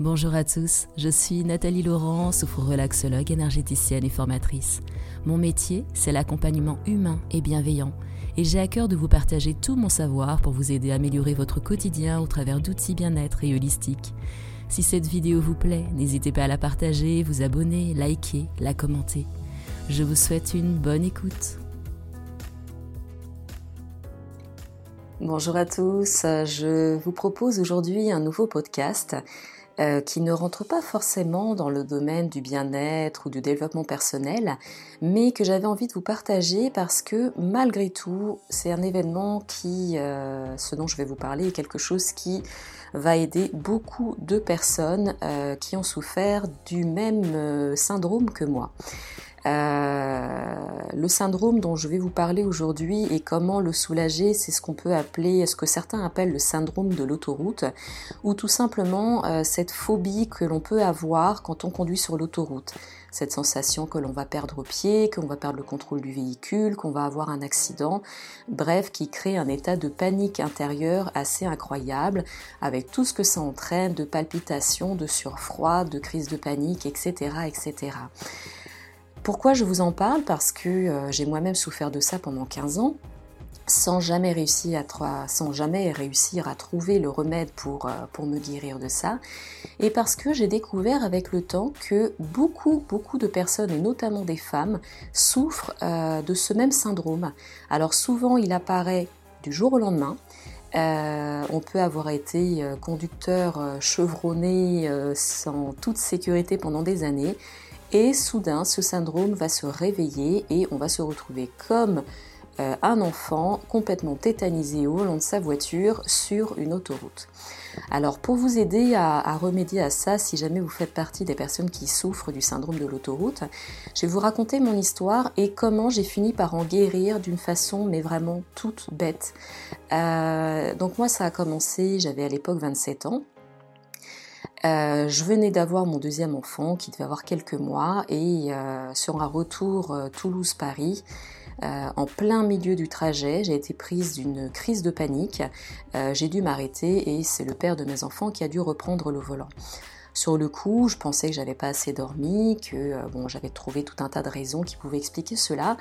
Bonjour à tous, je suis Nathalie Laurent, souphrelaxologue, énergéticienne et formatrice. Mon métier, c'est l'accompagnement humain et bienveillant, et j'ai à cœur de vous partager tout mon savoir pour vous aider à améliorer votre quotidien au travers d'outils bien-être et holistiques. Si cette vidéo vous plaît, n'hésitez pas à la partager, vous abonner, liker, la commenter. Je vous souhaite une bonne écoute. Bonjour à tous, je vous propose aujourd'hui un nouveau podcast euh, qui ne rentre pas forcément dans le domaine du bien-être ou du développement personnel, mais que j'avais envie de vous partager parce que malgré tout, c'est un événement qui, euh, ce dont je vais vous parler, est quelque chose qui va aider beaucoup de personnes euh, qui ont souffert du même syndrome que moi. Euh, le syndrome dont je vais vous parler aujourd'hui et comment le soulager, c'est ce qu'on peut appeler, ce que certains appellent le syndrome de l'autoroute, ou tout simplement euh, cette phobie que l'on peut avoir quand on conduit sur l'autoroute. Cette sensation que l'on va perdre pied, qu'on va perdre le contrôle du véhicule, qu'on va avoir un accident, bref, qui crée un état de panique intérieure assez incroyable, avec tout ce que ça entraîne de palpitations, de surfroid, de crise de panique, etc., etc. Pourquoi je vous en parle? Parce que euh, j'ai moi-même souffert de ça pendant 15 ans sans jamais réussir à, trouver le remède pour, euh, pour me guérir de ça. Et parce que j'ai découvert avec le temps que beaucoup, beaucoup de personnes, et notamment des femmes, souffrent euh, de ce même syndrome. Alors souvent, il apparaît du jour au lendemain. on peut avoir été conducteur chevronné sans toute sécurité pendant des années et soudain, ce syndrome va se réveiller et on va se retrouver comme euh, un enfant complètement tétanisé au volant de sa voiture sur une autoroute. Alors pour vous aider à, remédier à ça, si jamais vous faites partie des personnes qui souffrent du syndrome de l'autoroute, je vais vous raconter mon histoire et comment j'ai fini par en guérir d'une façon mais vraiment toute bête. Euh, donc moi ça a commencé, j'avais à l'époque 27 ans. Euh, je venais d'avoir mon deuxième enfant qui devait avoir quelques mois et euh, sur un retour euh, Toulouse-Paris, en plein milieu du trajet, j'ai été prise d'une crise de panique. j'ai dû m'arrêter et c'est le père de mes enfants qui a dû reprendre le volant. Sur le coup, je pensais que j'avais pas assez dormi, que bon, j'avais trouvé tout un tas de raisons qui pouvaient expliquer cela.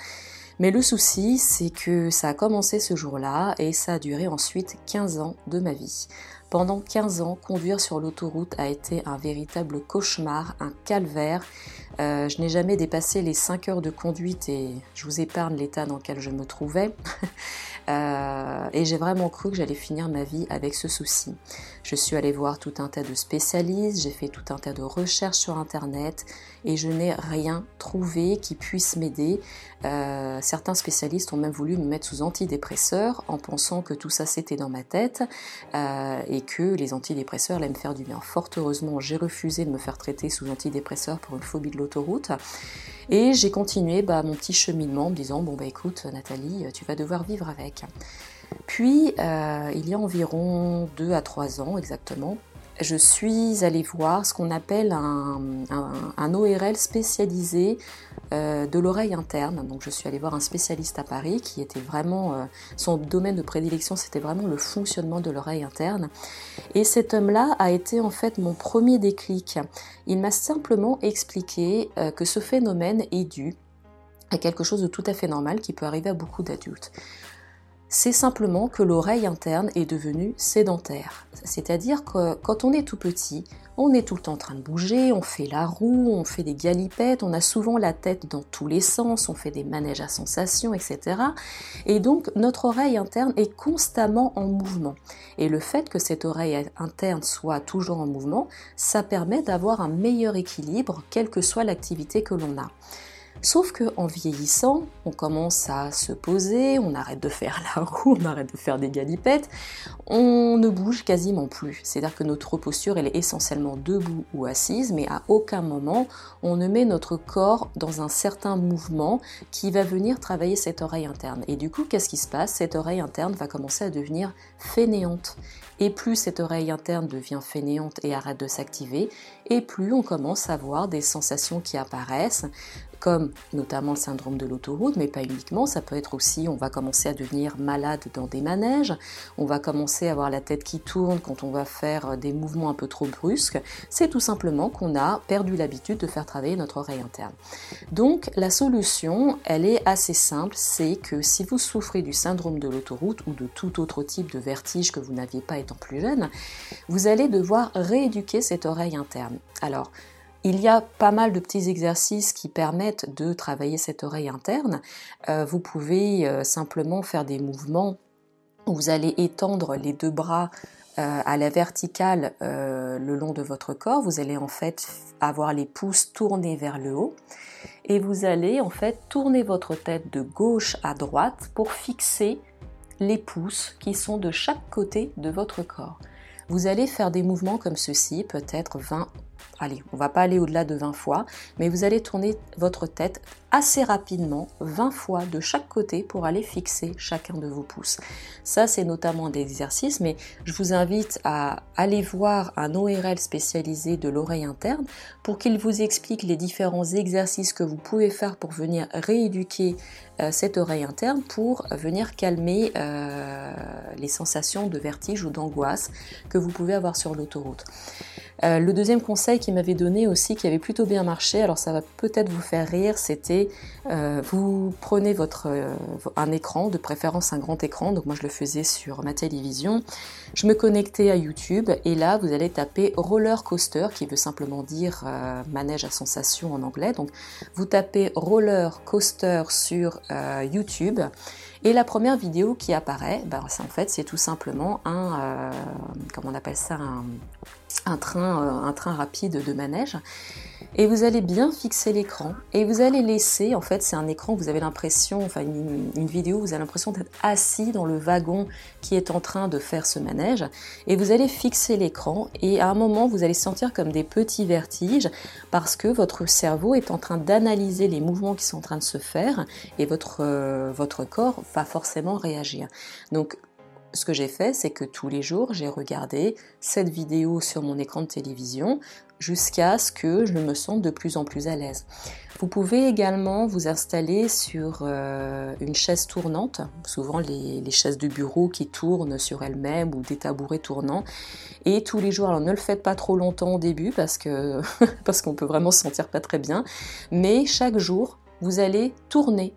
Mais le souci, c'est que ça a commencé ce jour-là et ça a duré ensuite 15 ans de ma vie. Pendant 15 ans, conduire sur l'autoroute a été un véritable cauchemar, un calvaire. Euh, je n'ai jamais dépassé les 5 heures de conduite et je vous épargne l'état dans lequel je me trouvais. Euh, et j'ai vraiment cru que j'allais finir ma vie avec ce souci. Je suis allée voir tout un tas de spécialistes, j'ai fait tout un tas de recherches sur Internet et je n'ai rien trouvé qui puisse m'aider. Euh, certains spécialistes ont même voulu me mettre sous antidépresseurs en pensant que tout ça c'était dans ma tête euh, et que les antidépresseurs allaient me faire du bien. Fort heureusement, j'ai refusé de me faire traiter sous antidépresseurs pour une phobie de l'autoroute. Et j'ai continué bah, mon petit cheminement en me disant bon bah écoute Nathalie, tu vas devoir vivre avec. Puis euh, il y a environ 2 à 3 ans exactement, je suis allée voir ce qu'on appelle un, ORL spécialisé euh, de l'oreille interne. Donc je suis allée voir un spécialiste à Paris qui était vraiment, euh, son domaine de prédilection c'était vraiment le fonctionnement de l'oreille interne. Et cet homme-là a été en fait mon premier déclic. Il m'a simplement expliqué que ce phénomène est dû à quelque chose de tout à fait normal qui peut arriver à beaucoup d'adultes c'est simplement que l'oreille interne est devenue sédentaire. C'est-à-dire que quand on est tout petit, on est tout le temps en train de bouger, on fait la roue, on fait des galipettes, on a souvent la tête dans tous les sens, on fait des manèges à sensations, etc. Et donc notre oreille interne est constamment en mouvement. Et le fait que cette oreille interne soit toujours en mouvement, ça permet d'avoir un meilleur équilibre, quelle que soit l'activité que l'on a. Sauf que en vieillissant, on commence à se poser, on arrête de faire la roue, on arrête de faire des galipettes, on ne bouge quasiment plus. C'est-à-dire que notre posture, elle est essentiellement debout ou assise, mais à aucun moment on ne met notre corps dans un certain mouvement qui va venir travailler cette oreille interne. Et du coup, qu'est-ce qui se passe? Cette oreille interne va commencer à devenir fainéante. Et plus cette oreille interne devient fainéante et arrête de s'activer, et plus on commence à avoir des sensations qui apparaissent, comme notamment le syndrome de l'autoroute, mais pas uniquement, ça peut être aussi, on va commencer à devenir malade dans des manèges, on va commencer à avoir la tête qui tourne quand on va faire des mouvements un peu trop brusques, c'est tout simplement qu'on a perdu l'habitude de faire travailler notre oreille interne. Donc la solution, elle est assez simple, c'est que si vous souffrez du syndrome de l'autoroute ou de tout autre type de vertige que vous n'aviez pas étant plus jeune, vous allez devoir rééduquer cette oreille interne. Alors, il y a pas mal de petits exercices qui permettent de travailler cette oreille interne. Euh, vous pouvez euh, simplement faire des mouvements où vous allez étendre les deux bras euh, à la verticale le long de votre corps. Vous allez en fait avoir les pouces tournés vers le haut et vous allez en fait tourner votre tête de gauche à droite pour fixer les pouces qui sont de chaque côté de votre corps. Vous allez faire des mouvements comme ceci, peut-être 20 allez, on va pas aller au-delà de 20 fois, mais vous allez tourner votre tête assez rapidement, 20 fois de chaque côté pour aller fixer chacun de vos pouces. Ça, c'est notamment des exercices, mais je vous invite à aller voir un ORL spécialisé de l'oreille interne pour qu'il vous explique les différents exercices que vous pouvez faire pour venir rééduquer euh, cette oreille interne pour venir calmer euh, les sensations de vertige ou d'angoisse que vous pouvez avoir sur l'autoroute. Euh, le deuxième conseil qu'il m'avait donné aussi, qui avait plutôt bien marché, alors ça va peut-être vous faire rire, c'était euh, vous prenez votre euh, un écran, de préférence un grand écran, donc moi je le faisais sur ma télévision, je me connectais à YouTube et là vous allez taper roller coaster, qui veut simplement dire manège à sensation en anglais, donc vous tapez roller coaster sur YouTube et la première vidéo qui apparaît, ben, en fait c'est tout simplement un, comment on appelle ça, un train, euh, un train rapide de manège. Et vous allez bien fixer l'écran. Et vous allez laisser, en fait c'est un écran, vous avez l'impression, enfin une, vidéo, vous avez l'impression d'être assis dans le wagon qui est en train de faire ce manège. Et vous allez fixer l'écran. Et à un moment vous allez sentir comme des petits vertiges parce que votre cerveau est en train d'analyser les mouvements qui sont en train de se faire et votre, euh, votre corps va forcément réagir. Donc ce que j'ai fait, c'est que tous les jours, j'ai regardé cette vidéo sur mon écran de télévision jusqu'à ce que je me sente de plus en plus à l'aise. Vous pouvez également vous installer sur euh, une chaise tournante, souvent les, chaises de bureau qui tournent sur elles-mêmes ou des tabourets tournants. Et tous les jours, alors ne le faites pas trop longtemps au début parce parce qu'on peut vraiment se sentir pas très bien, mais chaque jour, vous allez tourner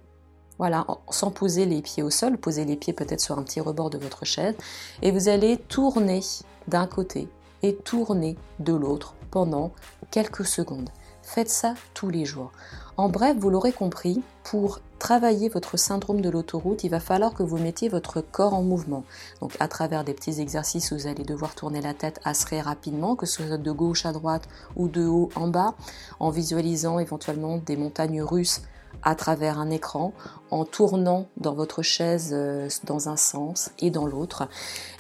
voilà, sans poser les pieds au sol, posez les pieds peut-être sur un petit rebord de votre chaise, et vous allez tourner d'un côté et tourner de l'autre pendant quelques secondes. Faites ça tous les jours. En bref, vous l'aurez compris, pour travailler votre syndrome de l'autoroute, il va falloir que vous mettiez votre corps en mouvement. Donc à travers des petits exercices vous allez devoir tourner la tête assez rapidement, que ce soit de gauche à droite ou de haut en bas, en visualisant éventuellement des montagnes russes à travers un écran en tournant dans votre chaise euh, dans un sens et dans l'autre.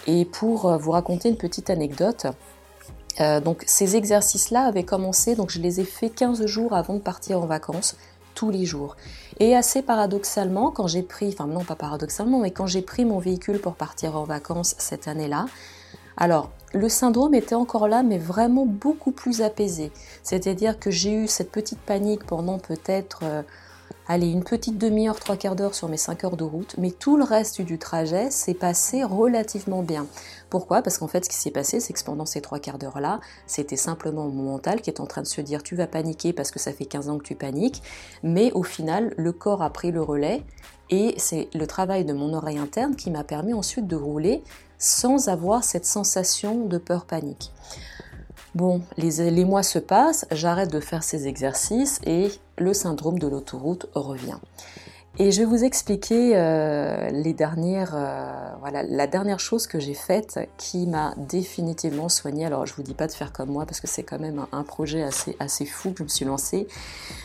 Et pour euh, vous raconter une petite anecdote, euh, donc ces exercices-là avaient commencé, donc je les ai fait 15 jours avant de partir en vacances, tous les jours. Et assez paradoxalement, quand j'ai pris, enfin non pas paradoxalement, mais quand j'ai pris mon véhicule pour partir en vacances cette année-là, alors le syndrome était encore là, mais vraiment beaucoup plus apaisé. C'est-à-dire que j'ai eu cette petite panique pendant peut-être allez, une petite demi-heure, trois quarts d'heure sur mes cinq heures de route, mais tout le reste du trajet s'est passé relativement bien. Pourquoi? Parce qu'en fait, ce qui s'est passé, c'est que pendant ces trois quarts d'heure-là, c'était simplement mon mental qui est en train de se dire tu vas paniquer parce que ça fait 15 ans que tu paniques, mais au final, le corps a pris le relais et c'est le travail de mon oreille interne qui m'a permis ensuite de rouler sans avoir cette sensation de peur-panique. Bon, les, mois se passent, j'arrête de faire ces exercices et le syndrome de l'autoroute revient. Et je vais vous expliquer euh, les dernières, euh, voilà, la dernière chose que j'ai faite qui m'a définitivement soignée. Alors je vous dis pas de faire comme moi parce que c'est quand même un, projet assez, assez fou que je me suis lancé.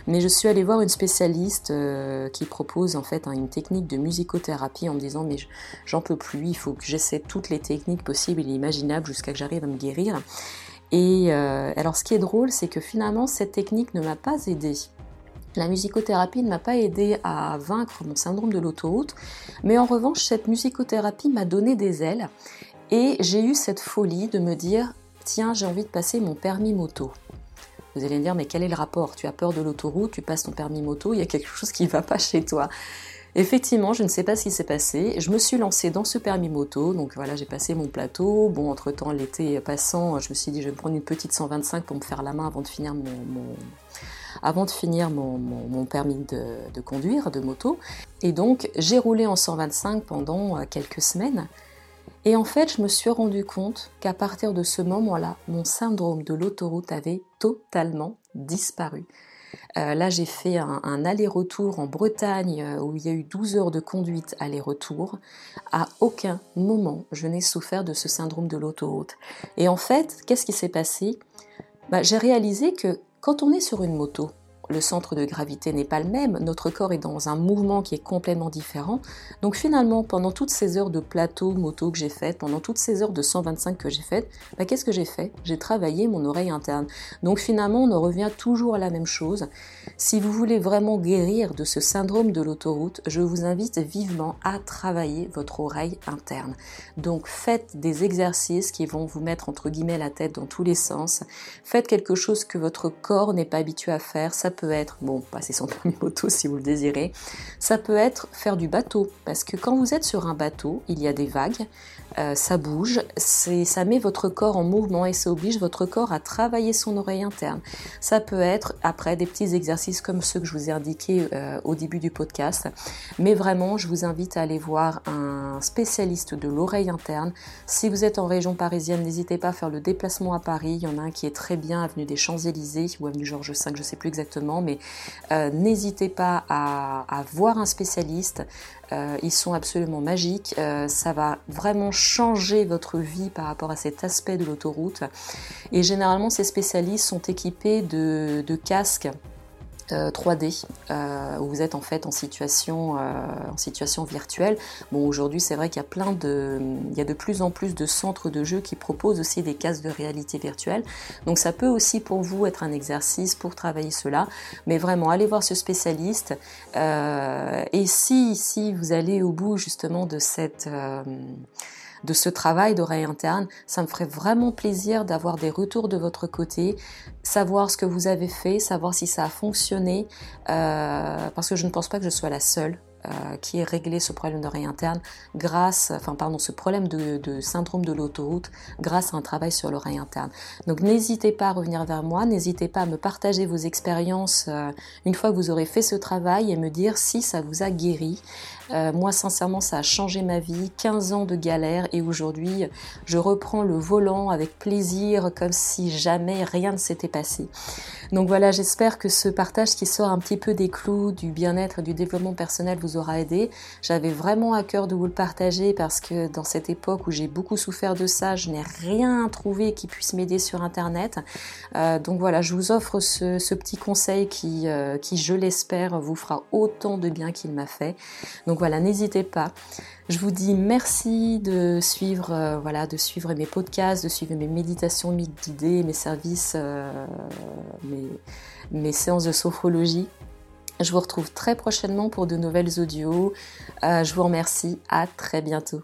Mais je suis allée voir une spécialiste euh, qui propose en fait une technique de musicothérapie en me disant mais j'en peux plus, il faut que j'essaie toutes les techniques possibles et imaginables jusqu'à que j'arrive à me guérir. Et alors ce qui est drôle, c'est que finalement cette technique ne m'a pas aidé. La musicothérapie ne m'a pas aidé à vaincre mon syndrome de l'autoroute, mais en revanche cette musicothérapie m'a donné des ailes et j'ai eu cette folie de me dire tiens j'ai envie de passer mon permis moto. Vous allez me dire, mais quel est le rapport? Tu as peur de l'autoroute, tu passes ton permis moto, il y a quelque chose qui ne va pas chez toi. Effectivement, je ne sais pas ce qui s'est passé. Je me suis lancée dans ce permis moto, donc voilà, j'ai passé mon plateau. Bon, entre temps, l'été passant, je me suis dit, je vais me prendre une petite 125 pour me faire la main avant de finir mon, avant de permis de, conduire de moto. Et donc, j'ai roulé en 125 pendant euh, quelques semaines. Et en fait, je me suis rendu compte qu'à partir de ce moment-là, mon syndrome de l'autoroute avait totalement disparu. Euh, là, j'ai fait un, aller-retour en Bretagne euh, où il y a eu 12 heures de conduite aller-retour. À aucun moment, je n'ai souffert de ce syndrome de l'autoroute. Et en fait, qu'est-ce qui s'est passé? Bah, J'ai réalisé que quand on est sur une moto, le centre de gravité n'est pas le même, notre corps est dans un mouvement qui est complètement différent. Donc finalement, pendant toutes ces heures de plateau moto que j'ai faites, pendant toutes ces heures de 125 que j'ai faites, bah, qu'est-ce que j'ai fait? J'ai travaillé mon oreille interne. Donc finalement, on en revient toujours à la même chose. Si vous voulez vraiment guérir de ce syndrome de l'autoroute, je vous invite vivement à travailler votre oreille interne. Donc faites des exercices qui vont vous mettre entre guillemets la tête dans tous les sens. Faites quelque chose que votre corps n'est pas habitué à faire. Peut être, bon, passer son permis moto si vous le désirez, ça peut être faire du bateau, parce que quand vous êtes sur un bateau, il y a des vagues, euh, ça bouge, ça met votre corps en mouvement et ça oblige votre corps à travailler son oreille interne. Ça peut être après des petits exercices comme ceux que je vous ai indiqués euh, au début du podcast, mais vraiment je vous invite à aller voir un spécialiste de l'oreille interne. Si vous êtes en région parisienne, n'hésitez pas à faire le déplacement à Paris. Il y en a un qui est très bien, avenue des Champs-Élysées ou avenue Georges V, je ne sais plus exactement, mais euh, n'hésitez pas à, voir un spécialiste. Euh, ils sont absolument magiques. Euh, ça va vraiment changer votre vie par rapport à cet aspect de l'autoroute. Et généralement, ces spécialistes sont équipés de casques 3D euh, euh, où vous êtes en fait en situation, euh, en situation virtuelle. Bon, aujourd'hui, c'est vrai qu'il y a plein de, il y a de plus en plus de centres de jeux qui proposent aussi des casques de réalité virtuelle. Donc, ça peut aussi pour vous être un exercice pour travailler cela. Mais vraiment, allez voir ce spécialiste. et si, si vous allez au bout justement de cette de ce travail d'oreille interne. Ça me ferait vraiment plaisir d'avoir des retours de votre côté, savoir ce que vous avez fait, savoir si ça a fonctionné, euh, parce que je ne pense pas que je sois la seule euh, qui ait réglé ce problème d'oreille interne grâce, enfin pardon, ce problème de, syndrome de l'autoroute grâce à un travail sur l'oreille interne. Donc n'hésitez pas à revenir vers moi, n'hésitez pas à me partager vos expériences euh, une fois que vous aurez fait ce travail et me dire si ça vous a guéri. Euh, moi, sincèrement, ça a changé ma vie. 15 ans de galère et aujourd'hui, je reprends le volant avec plaisir, comme si jamais rien ne s'était passé. Donc voilà, j'espère que ce partage qui sort un petit peu des clous du bien-être et du développement personnel vous aidé. J'avais vraiment à cœur de vous le partager parce que dans cette époque où j'ai beaucoup souffert de ça, je n'ai rien trouvé qui puisse m'aider sur Internet. Euh, donc voilà, je vous offre ce, petit conseil qui, euh, qui je l'espère, vous fera autant de bien qu'il m'a fait. Donc voilà, n'hésitez pas. Je vous dis merci de suivre, euh, voilà, de suivre mes podcasts, de suivre mes méditations d'idées, mes services, mes, mes, séances de sophrologie. Je vous retrouve très prochainement pour de nouvelles audios. Euh, je vous remercie. À très bientôt.